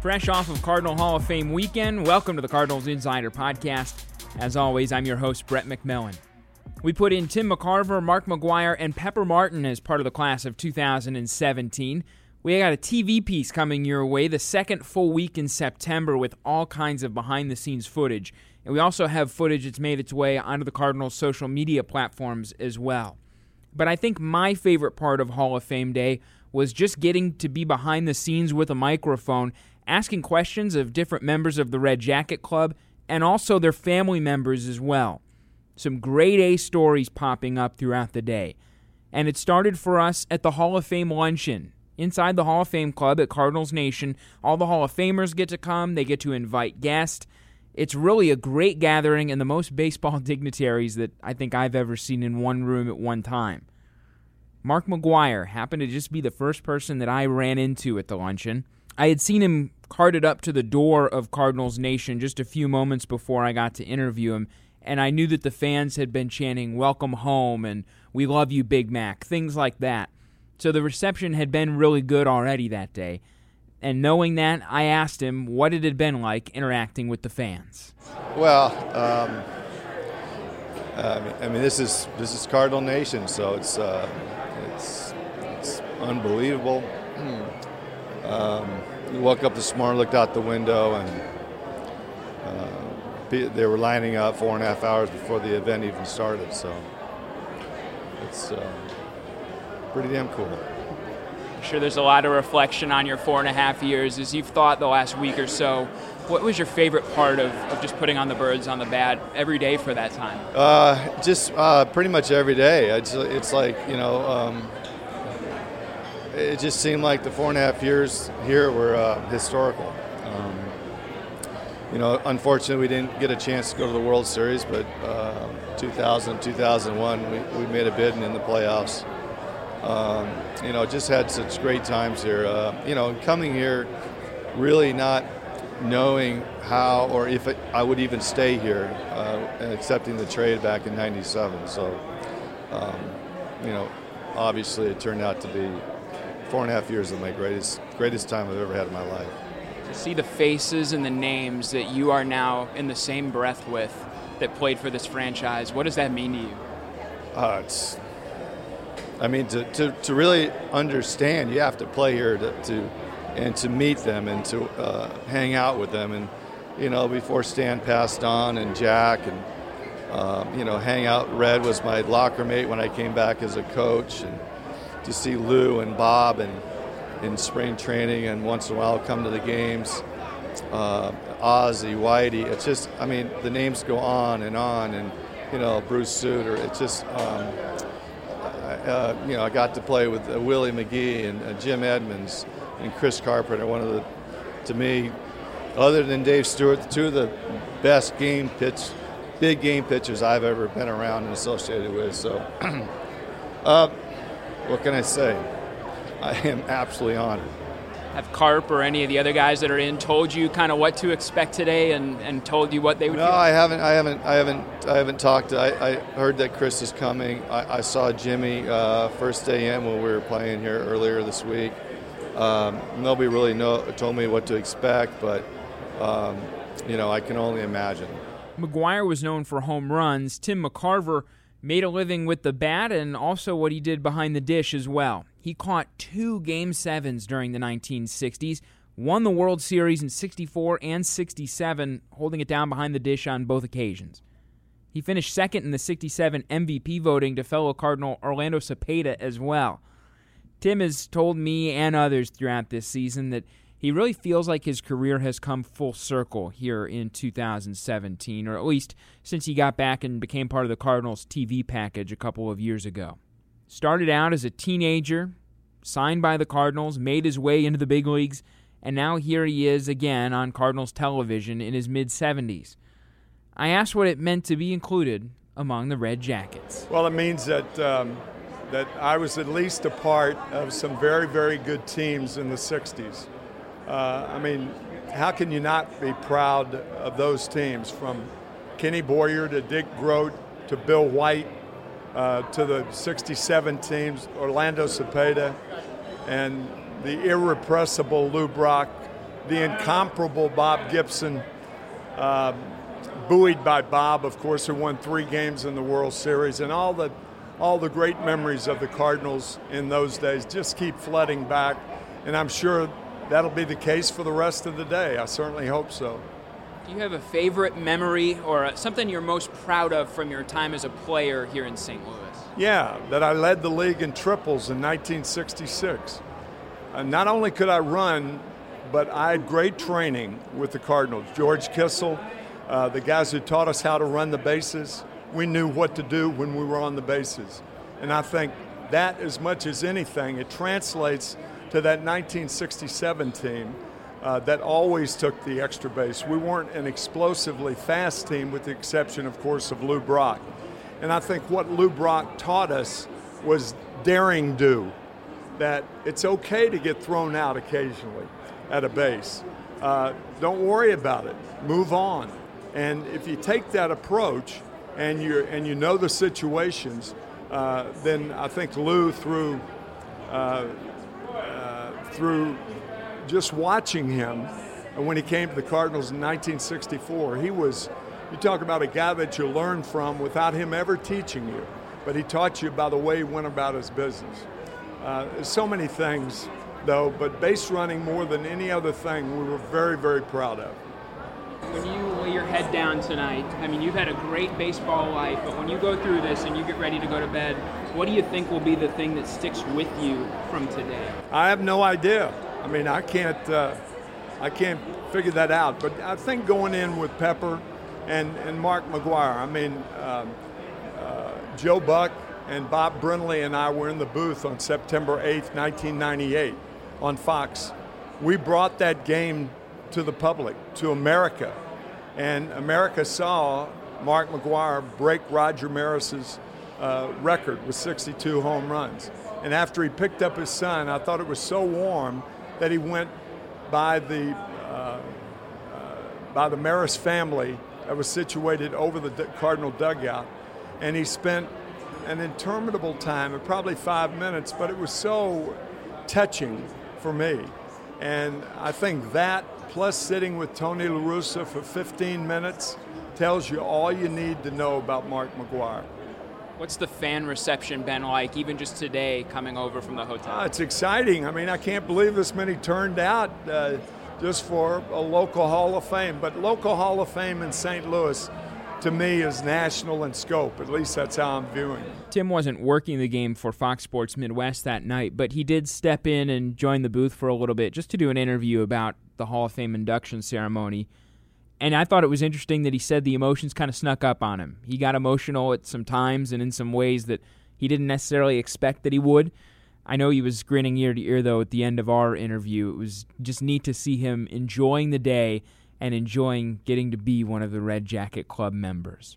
Fresh off of Cardinal Hall of Fame weekend, welcome to the Cardinals Insider Podcast. As always, I'm your host, Brett McMillan. We put in Tim McCarver, Mark McGwire, and Pepper Martin as part of the class of 2017. We got a TV piece coming your way the second full week in September with all kinds of behind the scenes footage. And we also have footage that's made its way onto the Cardinals' social media platforms as well. But I think my favorite part of Hall of Fame Day was just getting to be behind the scenes with a microphone, asking questions of different members of the Red Jacket Club and also their family members as well. Some great A stories popping up throughout the day. And it started for us at the Hall of Fame luncheon. Inside the Hall of Fame Club at Cardinals Nation, all the Hall of Famers get to come, they get to invite guests. It's really a great gathering and the most baseball dignitaries that I think I've ever seen in one room at one time. Mark McGwire happened to just be the first person that I ran into at the luncheon. I had seen him carted up to the door of Cardinals Nation just a few moments before I got to interview him, and I knew that the fans had been chanting, Welcome home, and We love you, Big Mac, things like that. So the reception had been really good already that day. And knowing that, I asked him what it had been like interacting with the fans. Well, um, I mean, this is this is Cardinal Nation, so it's uh, it's it's unbelievable. um, we woke up this morning, looked out the window, and uh, they were lining up four and a half hours before the event even started. So it's uh, pretty damn cool. I'm sure there's a lot of reflection on your four and a half years as you've thought the last week or so. What was your favorite part of, of just putting on the birds on the bat every day for that time? Uh, just uh, pretty much every day. It's, it's like, you know, um, it just seemed like the four and a half years here were uh, historical. Um, you know, unfortunately, we didn't get a chance to go to the World Series, but uh, 2000, 2001, we, we made a bid in the playoffs. Um, you know, just had such great times here. Uh, you know, coming here, really not knowing how or if it, I would even stay here, uh, and accepting the trade back in '97. So, um, you know, obviously it turned out to be four and a half years of my greatest greatest time I've ever had in my life. To see the faces and the names that you are now in the same breath with that played for this franchise, what does that mean to you? Uh, it's I mean, to, to, to really understand, you have to play here to, to and to meet them and to uh, hang out with them. And, you know, before Stan passed on and Jack and, um, you know, hang out. Red was my locker mate when I came back as a coach. And to see Lou and Bob and in spring training and once in a while come to the games. Uh, Ozzie, Whitey, it's just, I mean, the names go on and on. And, you know, Bruce Sutter, it's just, um, uh, you know, I got to play with uh, Willie McGee and uh, Jim Edmonds and Chris Carpenter. One of the, to me, other than Dave Stewart, two of the best game pitch, big game pitchers I've ever been around and associated with. So, uh, what can I say? I am absolutely honored have Carp or any of the other guys that are in told you kind of what to expect today and, and told you what they would? No, feel? I haven't. I haven't. I haven't. I haven't talked. I, I heard that Chris is coming. I, I saw Jimmy uh, first day in when we were playing here earlier this week. Um, nobody really know, told me what to expect, but um, you know, I can only imagine. McGwire was known for home runs. Tim McCarver made a living with the bat and also what he did behind the dish as well. He caught two Game 7s during the 1960s, won the World Series in 64 and 67, holding it down behind the dish on both occasions. He finished second in the 67 MVP voting to fellow Cardinal Orlando Cepeda as well. Tim has told me and others throughout this season that he really feels like his career has come full circle here in 2017, or at least since he got back and became part of the Cardinals TV package a couple of years ago. Started out as a teenager, signed by the Cardinals, made his way into the big leagues, and now here he is again on Cardinals television in his mid 70s. I asked what it meant to be included among the Red Jackets. Well, it means that um, that I was at least a part of some very, very good teams in the 60s. Uh, I mean, how can you not be proud of those teams? From Kenny Boyer to Dick Groat to Bill White uh, to the 67 teams, Orlando Cepeda, and the irrepressible Lou Brock, the incomparable Bob Gibson, uh, buoyed by Bob, of course, who won three games in the World Series, and all the all the great memories of the Cardinals in those days just keep flooding back, and I'm sure that'll be the case for the rest of the day. I certainly hope so. Do you have a favorite memory or something you're most proud of from your time as a player here in St. Louis? Yeah, that I led the league in triples in 1966. And not only could I run, but I had great training with the Cardinals. George Kissel, uh, the guys who taught us how to run the bases, we knew what to do when we were on the bases. And I think that, as much as anything, it translates to that 1967 team uh, that always took the extra base. We weren't an explosively fast team, with the exception, of course, of Lou Brock. And I think what Lou Brock taught us was daring do, that it's okay to get thrown out occasionally at a base. Uh, don't worry about it, move on. And if you take that approach, and you and you know the situations, uh, then I think Lou through through just watching him, and when he came to the Cardinals in 1964, he was. You talk about a guy that you learn from without him ever teaching you, but he taught you by the way he went about his business. Uh, so many things, though, but base running more than any other thing, we were very, very proud of. When you your head down tonight, I mean, you've had a great baseball life, but when you go through this and you get ready to go to bed, what do you think will be the thing that sticks with you from today? I have no idea. I mean, I can't, uh, I can't figure that out. But I think going in with Pepper and, and Mark McGwire. I mean, um, uh, Joe Buck and Bob Brenly and I were in the booth on September 8th, 1998 on Fox. We brought that game to the public, to America. And America saw Mark McGwire break Roger Maris's uh, record with 62 home runs. And after he picked up his son, I thought it was so warm that he went by the uh, uh, by the Maris family that was situated over the Cardinal dugout, and he spent an interminable time, probably five minutes, but it was so touching for me. And I think that plus sitting with Tony La Russa for 15 minutes tells you all you need to know about Mark McGwire. What's the fan reception been like, even just today coming over from the hotel? Uh, it's exciting. I mean, I can't believe this many turned out uh, just for a local Hall of Fame. But local Hall of Fame in St. Louis, to me, is national in scope. At least that's how I'm viewing it. Tim wasn't working the game for Fox Sports Midwest that night, but he did step in and join the booth for a little bit just to do an interview about the Hall of Fame induction ceremony. And I thought it was interesting that he said the emotions kind of snuck up on him. He got emotional at some times and in some ways that he didn't necessarily expect that he would. I know he was grinning ear to ear, though, at the end of our interview. It was just neat to see him enjoying the day and enjoying getting to be one of the Red Jacket Club members.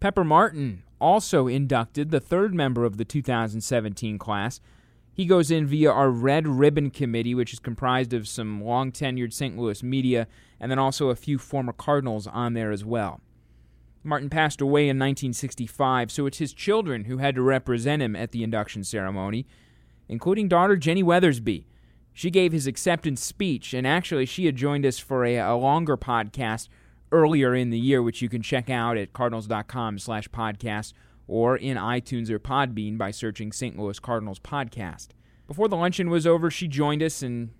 Pepper Martin also inducted the third member of the 2017 class. He goes in via our Red Ribbon Committee, which is comprised of some long tenured St. Louis media and then also a few former Cardinals on there as well. Martin passed away in 1965, so it's his children who had to represent him at the induction ceremony, including daughter Jenny Weathersby. She gave his acceptance speech, and actually, she had joined us for a, a longer podcast earlier in the year, which you can check out at cardinals.com slash podcast or in iTunes or Podbean by searching St. Louis Cardinals Podcast. Before the luncheon was over, she joined us and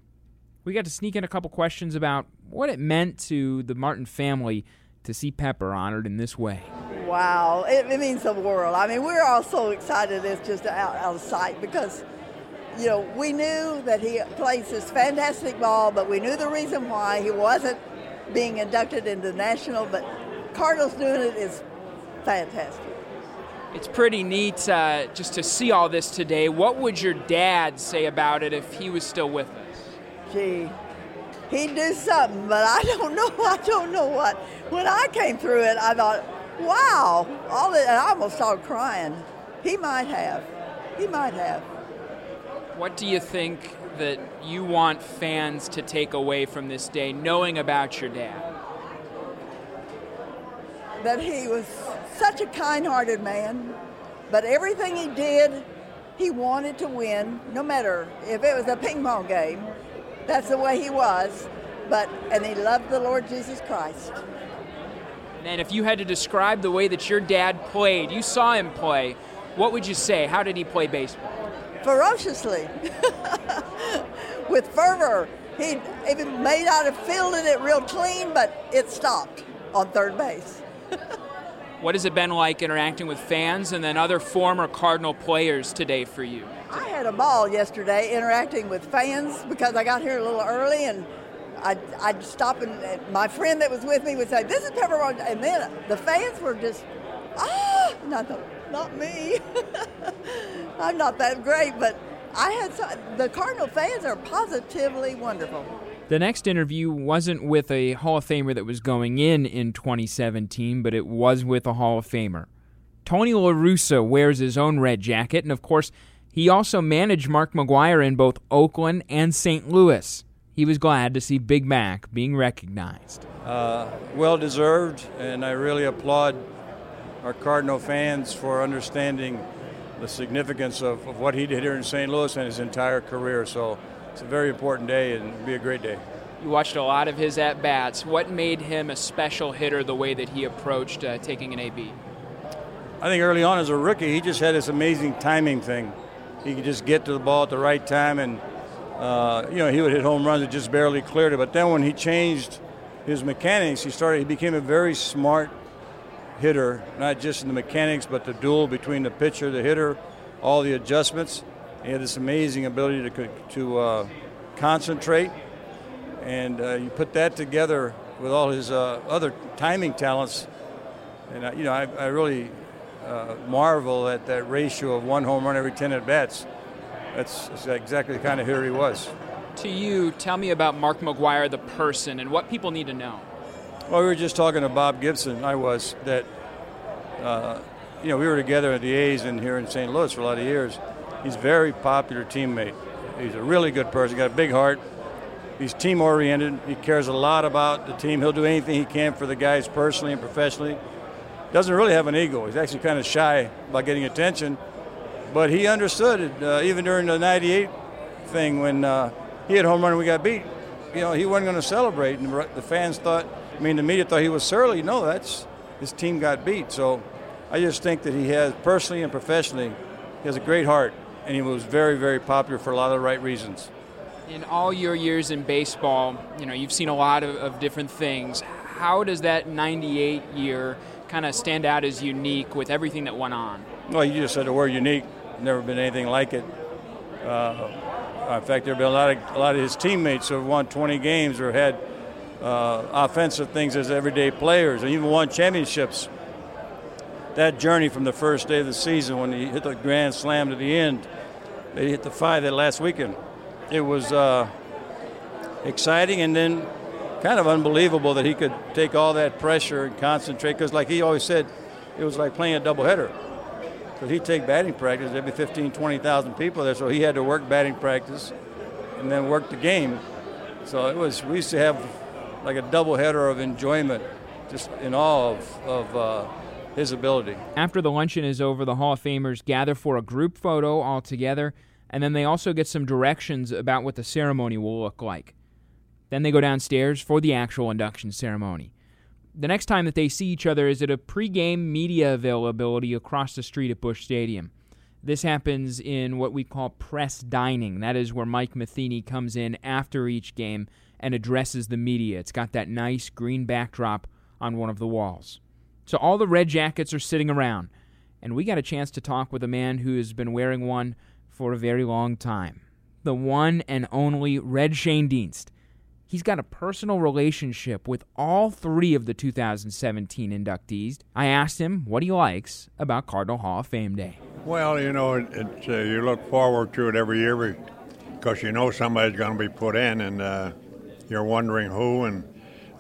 we got to sneak in a couple questions about what it meant to the Martin family to see Pepper honored in this way. Wow, it, it means the world. I mean, we're all so excited it's just out, out of sight because you know, we knew that he plays this fantastic ball, but we knew the reason why he wasn't being inducted into the national. But Cardinals doing it is fantastic. It's pretty neat uh, just to see all this today. What would your dad say about it if he was still with us? Gee, he'd do something, but I don't know. I don't know what. When I came through it, I thought, wow, all that, I almost started crying. He might have. He might have. What do you think that you want fans to take away from this day, knowing about your dad? That he was such a kind hearted man, but everything he did, he wanted to win, no matter if it was a ping pong game. That's the way he was. But and he loved the Lord Jesus Christ. And if you had to describe the way that your dad played, you saw him play, what would you say? How did he play baseball? Ferociously. With fervor. He even made out of fielded it real clean, but it stopped on third base. what has it been like interacting with fans and then other former Cardinal players today for you? I had a ball yesterday interacting with fans because I got here a little early and I'd, I'd stop and my friend that was with me would say, This is Pepper And then the fans were just, ah, not, not me. I'm not that great, but I had some, the Cardinal fans are positively wonderful. The next interview wasn't with a Hall of Famer that was going in in 2017, but it was with a Hall of Famer. Tony La Russa wears his own red jacket, and of course, he also managed Mark McGwire in both Oakland and St. Louis. He was glad to see Big Mac being recognized. Uh, well deserved, and I really applaud our Cardinal fans for understanding the significance of, of what he did here in St. Louis and his entire career. So it's a very important day and it'll be a great day. You watched a lot of his at bats. What made him a special hitter the way that he approached uh, taking an AB? I think early on as a rookie, he just had this amazing timing thing. He could just get to the ball at the right time, and uh, you know he would hit home runs that just barely cleared it. But then when he changed his mechanics, he started. He became a very smart hitter, not just in the mechanics, but the duel between the pitcher, the hitter, all the adjustments. He had this amazing ability to, to uh, concentrate, and uh, you put that together with all his uh, other timing talents, and you know I, I really uh, marvel at that ratio of one home run every ten at bats. That's, that's exactly the kind of hitter he was. To you, tell me about Mark McGwire, the person, and what people need to know. Well, we were just talking to Bob Gibson. I was that. Uh, you know, we were together at the A's and here in St. Louis for a lot of years. He's a very popular teammate. He's a really good person. Got a big heart. He's team oriented. He cares a lot about the team. He'll do anything he can for the guys personally and professionally. Doesn't really have an ego. He's actually kind of shy about getting attention, but he understood it uh, even during the '98 thing when uh, he had home run and we got beat. You know, he wasn't going to celebrate, and the fans thought I mean, the media thought he was surly. No, that's his team got beat. So I just think that he has, personally and professionally, he has a great heart, and he was very, very popular for a lot of the right reasons. In all your years in baseball, you know, you've seen a lot of, of different things. How does that 98 year kind of stand out as unique with everything that went on? Well, you just said the word unique. Never been anything like it. Uh, in fact, there have been a lot of a lot of his teammates who have won 20 games or had uh, offensive things as everyday players and even won championships. That journey from the first day of the season when he hit the grand slam to the end, they hit the five that last weekend. It was uh, exciting and then kind of unbelievable that he could take all that pressure and concentrate because, like he always said, it was like playing a doubleheader. Because he'd take batting practice, there'd be 15, 20,000 people there, so he had to work batting practice and then work the game. So it was, we used to have like a double header of enjoyment, just in awe of, of uh, his ability. After the luncheon is over, the Hall of Famers gather for a group photo all together, and then they also get some directions about what the ceremony will look like. Then they go downstairs for the actual induction ceremony. The next time that they see each other is at a pregame media availability across the street at Busch Stadium. This happens in what we call press dining. That is where Mike Matheny comes in after each game and addresses the media. It's got that nice green backdrop on one of the walls. So all the red jackets are sitting around, and we got a chance to talk with a man who has been wearing one for a very long time. The one and only Red Schoendienst. He's got a personal relationship with all three of the 2017 inductees. I asked him what he likes about Cardinal Hall of Fame Day. Well, you know, it, uh, you look forward to it every year because you know somebody's going to be put in, and uh, you're wondering who. And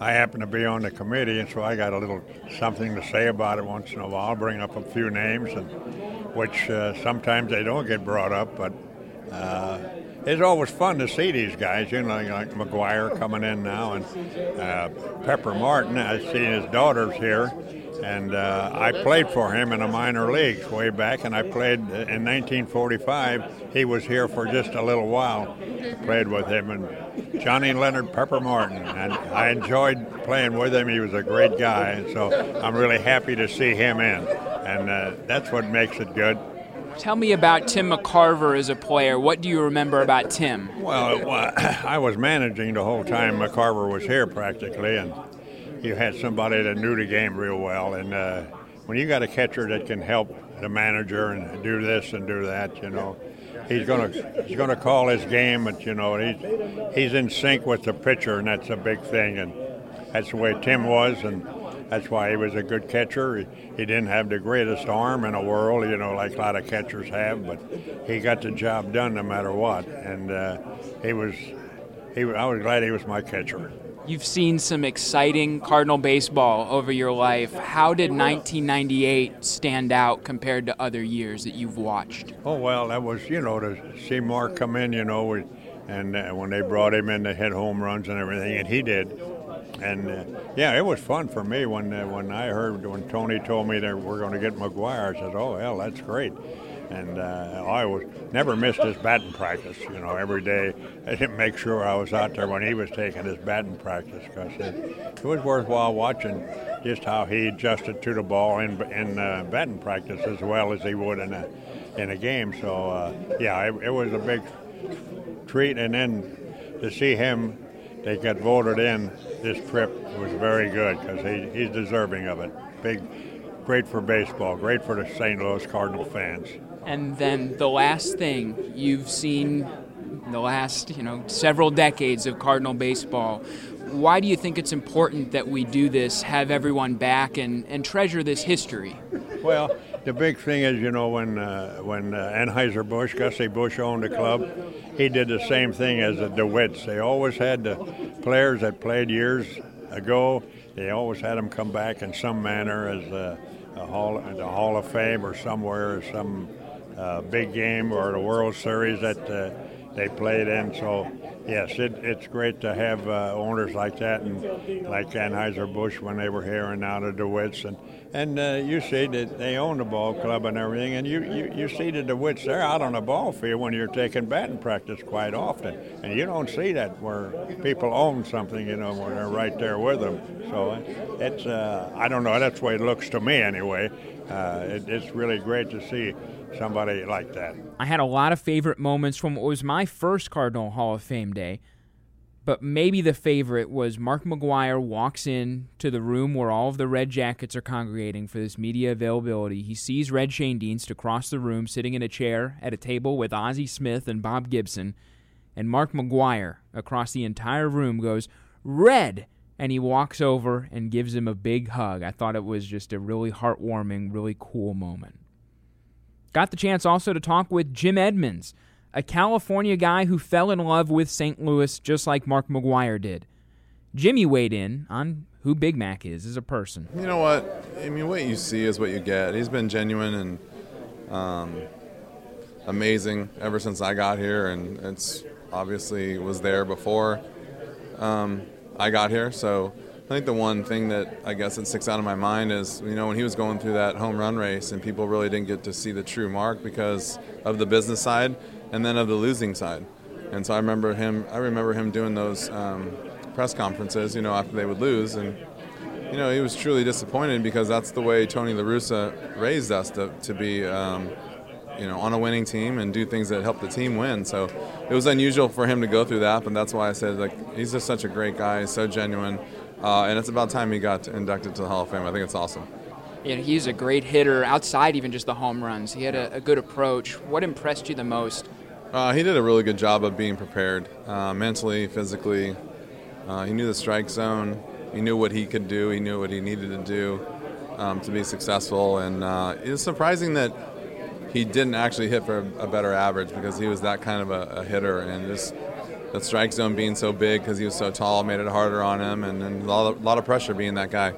I happen to be on the committee, and so I got a little something to say about it once in a while. Bring up a few names, and which uh, sometimes they don't get brought up, but uh, it's always fun to see these guys. You know, like McGwire coming in now, and uh, Pepper Martin. I see his daughters here, and uh, I played for him in the minor leagues way back, and I played in 1945. He was here for just a little while. Played with him and Johnny Leonard Pepper Martin, and I enjoyed playing with him. He was a great guy, and so I'm really happy to see him in, and uh, that's what makes it good. Tell me about Tim McCarver as a player. What do you remember about Tim? Well, I was managing the whole time McCarver was here practically, and you had somebody that knew the game real well. And uh, when you got a catcher that can help the manager and do this and do that, you know, he's gonna he's gonna call his game, but you know he's he's in sync with the pitcher, and that's a big thing. And that's the way Tim was, and that's why he was a good catcher. He, he didn't have the greatest arm in the world, you know, like a lot of catchers have, but he got the job done no matter what. And uh, he was, he, I was glad he was my catcher. You've seen some exciting Cardinal baseball over your life. How did 1998 stand out compared to other years that you've watched? Oh, well, that was, you know, to see Mark come in, you know, and uh, when they brought him in to hit home runs and everything, and he did and uh, yeah, it was fun for me when uh, when I heard when Tony told me that we're going to get McGwire. I said, "Oh hell, that's great." And uh, I was never missed his batting practice. You know, every day I didn't make sure I was out there when he was taking his batting practice because it, it, was worthwhile watching just how he adjusted to the ball in in uh, batting practice as well as he would in a in a game. So uh, yeah, it, it was a big treat, and then to see him they got voted in this trip was very good because he, he's deserving of it. Big, great for baseball, great for the St. Louis Cardinal fans. And then the last thing you've seen the last you know several decades of Cardinal baseball. Why do you think it's important that we do this, have everyone back, and, and treasure this history? Well, the big thing is, you know, when uh, when uh, Anheuser Busch, Gussie Busch owned the club, he did the same thing as the DeWitts. They always had the players that played years ago. They always had them come back in some manner as a, a hall, the Hall of Fame or somewhere, or some uh, big game or the World Series that uh, they played in. So yes, it, it's great to have uh, owners like that, and like Anheuser Busch when they were here, and now the DeWitts, and and uh, you see that they own the ball club and everything, and you, you, you see that the DeWitts they're out on the ball field when you're taking batting practice quite often, and you don't see that where people own something, you know, where they're right there with them. So it's uh, I don't know, that's the way it looks to me anyway. Uh, it, it's really great to see somebody like that. I had a lot of favorite moments from what was my first Cardinal Hall of Fame day, but maybe the favorite was Mark McGwire walks in to the room where all of the Red Jackets are congregating for this media availability. He sees Red Schoendienst across the room sitting in a chair at a table with Ozzie Smith and Bob Gibson, and Mark McGwire across the entire room goes, Red! And he walks over and gives him a big hug. I thought it was just a really heartwarming, really cool moment. Got the chance also to talk with Jim Edmonds, a California guy who fell in love with St. Louis just like Mark McGwire did. Jimmy weighed in on who Big Mac is as a person. You know what? I mean, what you see is what you get. He's been genuine and um, amazing ever since I got here, and it's obviously was there before um, I got here. So I think the one thing that I guess that sticks out in my mind is, you know, when he was going through that home run race and people really didn't get to see the true mark because of the business side and then of the losing side. And so I remember him. I remember him doing those um, press conferences, you know, after they would lose, and you know, he was truly disappointed because that's the way Tony La Russa raised us to, to be, um, you know, on a winning team and do things that help the team win. So it was unusual for him to go through that, but that's why I said like he's just such a great guy, so genuine. Uh, and it's about time he got inducted to the Hall of Fame. I think it's awesome. You he's a great hitter outside even just the home runs. He had a, a good approach. What impressed you the most? Uh, he did a really good job of being prepared, uh, mentally, physically. Uh, he knew the strike zone. He knew what he could do. He knew what he needed to do um, to be successful. And uh, it was surprising that he didn't actually hit for a, better average because he was that kind of a, a hitter. And just the strike zone being so big because he was so tall made it harder on him, and, and a, lot of, a lot of pressure being that guy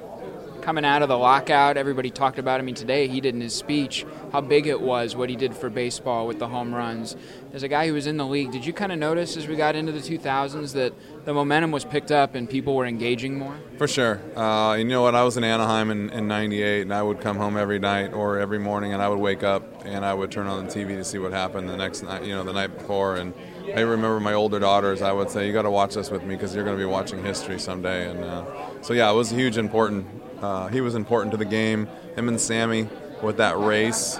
coming out of the lockout, everybody talked about. I mean, today he did in his speech how big it was what he did for baseball with the home runs. As a guy who was in the league, did you kind of notice as we got into the 2000s that the momentum was picked up and people were engaging more? For sure. Uh, you know what? I was in Anaheim in, in '98, and I would come home every night or every morning, and I would wake up and I would turn on the TV to see what happened the next night, you know, the night before, and I remember my older daughters. I would say, "You got to watch this with me because you're going to be watching history someday." And uh, so, yeah, it was huge, important uh, he was important to the game. Him and Sammy with that race,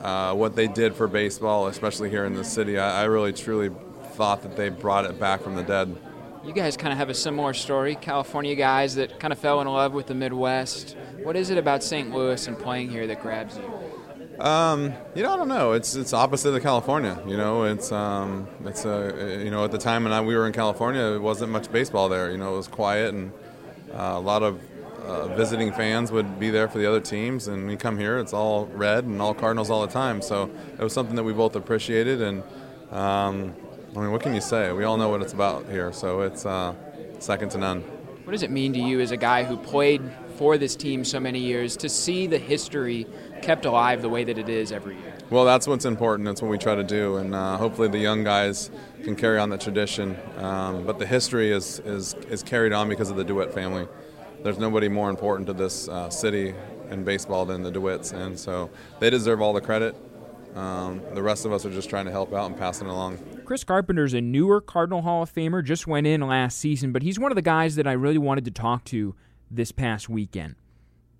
uh, what they did for baseball, especially here in the city, I, I, really truly thought that they brought it back from the dead. You guys kind of have a similar story, California guys that kind of fell in love with the Midwest. What is it about St. Louis and playing here that grabs you? Um, you know, I don't know. It's it's opposite of California. You know, it's um, it's a you know at the time when I, we were in California, it wasn't much baseball there. You know, it was quiet and uh, a lot of uh, visiting fans would be there for the other teams, and we come here, it's all red and all Cardinals all the time. So it was something that we both appreciated, and um, I mean, what can you say? We all know what it's about here, so it's uh, second to none. What does it mean to you as a guy who played for this team so many years to see the history kept alive the way that it is every year? Well, that's what's important. That's what we try to do, and uh, hopefully the young guys can carry on the tradition. Um, but the history is, is is carried on because of the DeWitt family there's nobody more important to this uh, city in baseball than the DeWitts, and so they deserve all the credit. Um, the rest of us are just trying to help out and pass it along. Chris Carpenter's a newer Cardinal Hall of Famer, just went in last season, but he's one of the guys that I really wanted to talk to this past weekend.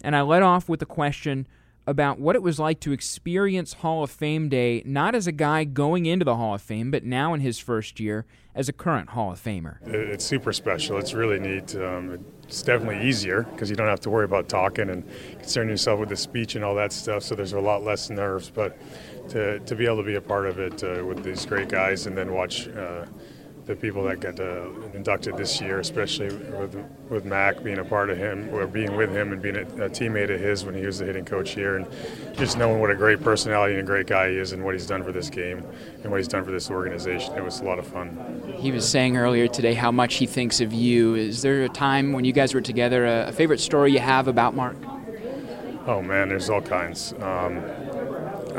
And I led off with a question about what it was like to experience Hall of Fame Day, not as a guy going into the Hall of Fame, but now in his first year as a current Hall of Famer. It's super special. It's really neat. Um, it's definitely easier because you don't have to worry about talking and concerning yourself with the speech and all that stuff. So there's a lot less nerves. But to, to be able to be a part of it uh, with these great guys and then watch. Uh, the people that got uh, inducted this year, especially with with Mac being a part of him, or being with him and being a, a, teammate of his when he was the hitting coach here, and just knowing what a great personality and a great guy he is, and what he's done for this game, and what he's done for this organization. It was a lot of fun. He was saying earlier today how much he thinks of you. Is there a time when you guys were together, a, a favorite story you have about Mark? Oh man, there's all kinds. Um,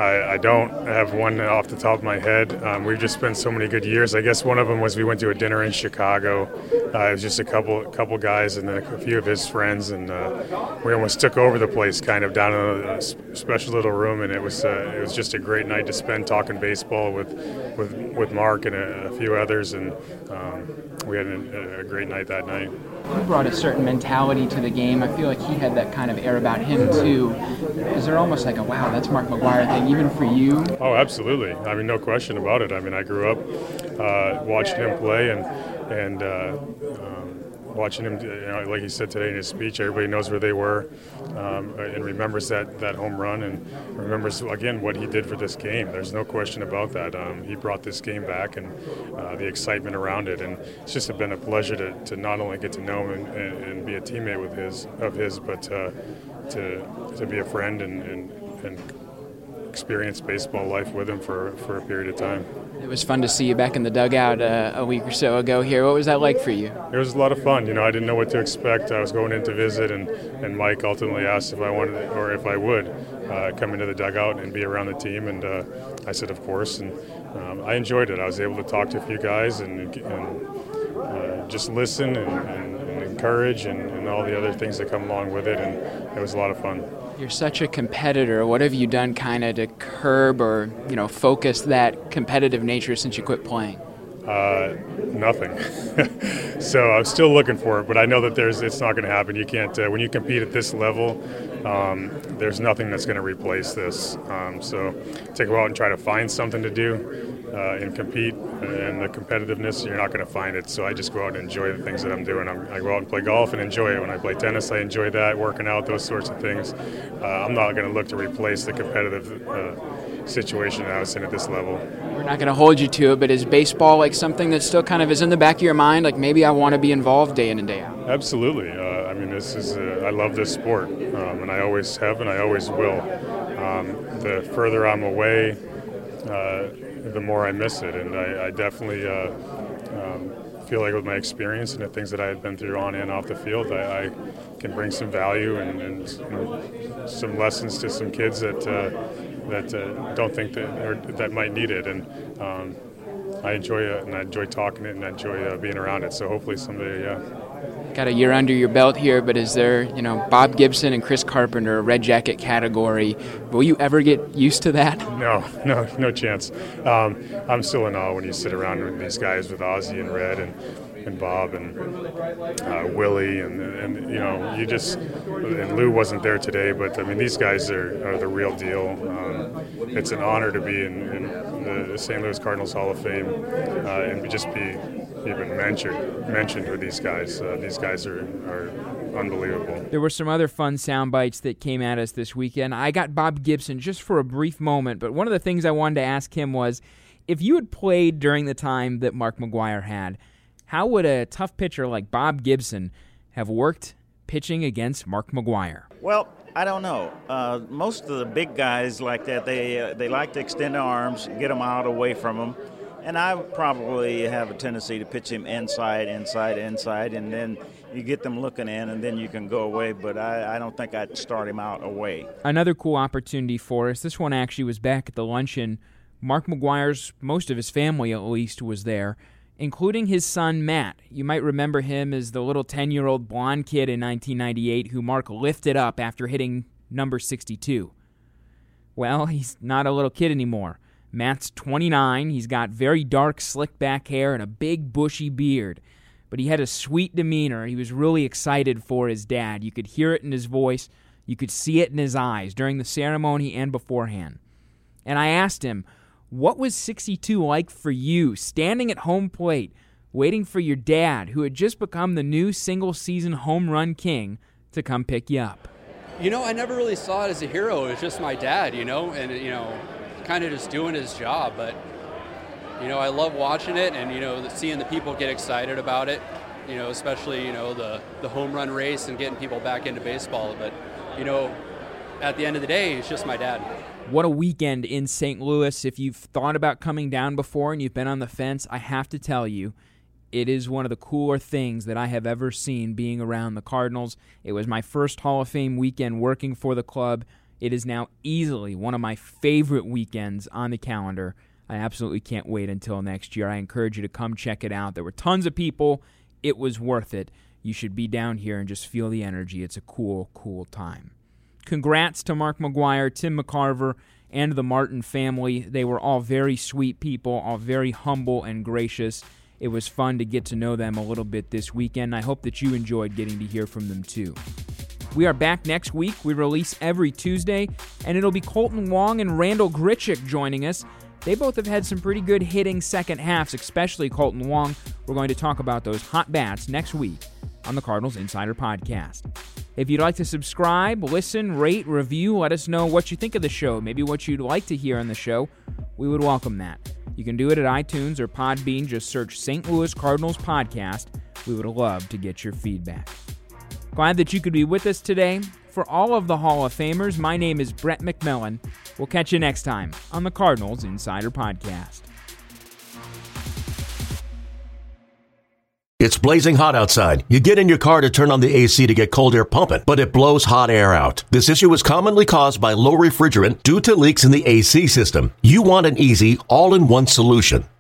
I, I, don't have one off the top of my head. Um, we've just spent so many good years. I guess one of them was we went to a dinner in Chicago. Uh, it was just a couple couple guys and then a few of his friends, and uh, we almost took over the place, kind of down in a special little room, and it was uh, it was just a great night to spend talking baseball with with, with Mark and a, a few others, and um, we had a, a great night that night he brought a certain mentality to the game. I feel like he had that kind of air about him too. Is there almost like a wow, that's Mark McGwire thing, even for you? Oh, absolutely. I mean, no question about it. I mean, I grew up uh, watching him play and and. Uh, um, watching him, you know, like he said today in his speech, everybody knows where they were um, and remembers that, that home run and remembers, again, what he did for this game. There's no question about that. Um, he brought this game back and uh, the excitement around it. And it's just been a pleasure to, to not only get to know him and, and, and be a teammate with his, of his, but uh, to, to be a friend and, and, and experience baseball life with him for, for a period of time. It was fun to see you back in the dugout uh, a week or so ago here. What was that like for you? It was a lot of fun. You know, I didn't know what to expect. I was going in to visit, and, and Mike ultimately asked if I wanted or if I would uh, come into the dugout and be around the team, and uh, I said, of course. And um, I enjoyed it. I was able to talk to a few guys and, and uh, just listen and, and, and encourage and, and all the other things that come along with it, and it was a lot of fun. You're such a competitor. What have you done kind of to curb or, you know, focus that competitive nature since you quit playing? Uh, nothing. so I'm still looking for it, but I know that there's it's not going to happen. You can't uh, when you compete at this level. Um, there's nothing that's going to replace this. Um, so to go out and try to find something to do uh, and compete and the competitiveness, you're not going to find it. So I just go out and enjoy the things that I'm doing. I'm, i go out and play golf and enjoy it. When I play tennis, I enjoy that, working out, those sorts of things. Uh, I'm not going to look to replace the competitive uh, situation that I was in at this level. We're not going to hold you to it, but is baseball like something that still kind of is in the back of your mind? Like maybe I want to be involved day in and day out. Absolutely. Uh, this is uh, I love this sport, um, and I always have, and I always will. Um, the further I'm away, uh, the more I miss it, and I, I definitely uh, um, feel like with my experience and the things that I had been through on and off the field, I, I can bring some value and, and some lessons to some kids that uh, that uh, don't think that or that might need it, and um, I enjoy it, and I enjoy talking it, and I enjoy uh, being around it. So hopefully someday, yeah got a year under your belt here, but is there, you know, Bob Gibson and Chris Carpenter, red jacket category? Will you ever get used to that? No, no, no chance. Um, I'm still in awe when you sit around with these guys with Ozzie and Red and and Bob and uh, Willie and and you know you just and Lou wasn't there today, but I mean these guys are, are the real deal. Um, it's an honor to be in, in the St. Louis Cardinals Hall of Fame uh, and just be even mentioned mentioned with these guys. Uh, these guys are, are unbelievable. There were some other fun sound bites that came at us this weekend. I got Bob Gibson just for a brief moment, but one of the things I wanted to ask him was if you had played during the time that Mark McGwire had, how would a tough pitcher like Bob Gibson have worked pitching against Mark McGwire? Well, I don't know. Uh, most of the big guys like that, they uh, they like to extend their arms, get them out away from them and I probably have a tendency to pitch him inside, inside, inside, and then you get them looking in, and then you can go away. But I, I don't think I'd start him out away. Another cool opportunity for us. This one actually was back at the luncheon. Mark McGwire's most of his family at least, was there, including his son Matt. You might remember him as the little 10 year old blonde kid in 1998 who Mark lifted up after hitting number 62. Well, he's not a little kid anymore. Matt's 29. He's got very dark, slick back hair and a big, bushy beard. But he had a sweet demeanor. He was really excited for his dad. You could hear it in his voice, you could see it in his eyes during the ceremony and beforehand. And I asked him, What was 62 like for you, standing at home plate, waiting for your dad, who had just become the new single season home run king, to come pick you up? You know, I never really saw it as a hero. It was just my dad, you know, and, you know, kind of just doing his job. But you know, I love watching it and you know seeing the people get excited about it. You know, especially you know the the home run race and getting people back into baseball. But you know, at the end of the day, it's just my dad. What a weekend in St. Louis. If you've thought about coming down before and you've been on the fence, I have to tell you, it is one of the cooler things that I have ever seen being around the Cardinals. It was my first Hall of Fame weekend working for the club. It is now easily one of my favorite weekends on the calendar. I absolutely can't wait until next year. I encourage you to come check it out. There were tons of people. It was worth it. You should be down here and just feel the energy. It's a cool, cool time. Congrats to Mark McGwire, Tim McCarver, and the Martin family. They were all very sweet people, all very humble and gracious. It was fun to get to know them a little bit this weekend. I hope that you enjoyed getting to hear from them too. We are back next week. We release every Tuesday, and it'll be Kolten Wong and Randall Grichuk joining us. They both have had some pretty good hitting second halves, especially Kolten Wong. We're going to talk about those hot bats next week on the Cardinals Insider Podcast. If you'd like to subscribe, listen, rate, review, let us know what you think of the show, maybe what you'd like to hear on the show, we would welcome that. You can do it at iTunes or Podbean. Just search St. Louis Cardinals Podcast. We would love to get your feedback. Glad that you could be with us today. For all of the Hall of Famers, my name is Brett McMillan. We'll catch you next time on the Cardinals Insider Podcast. It's blazing hot outside. You get in your car to turn on the AC to get cold air pumping, but it blows hot air out. This issue is commonly caused by low refrigerant due to leaks in the AC system. You want an easy, all in one solution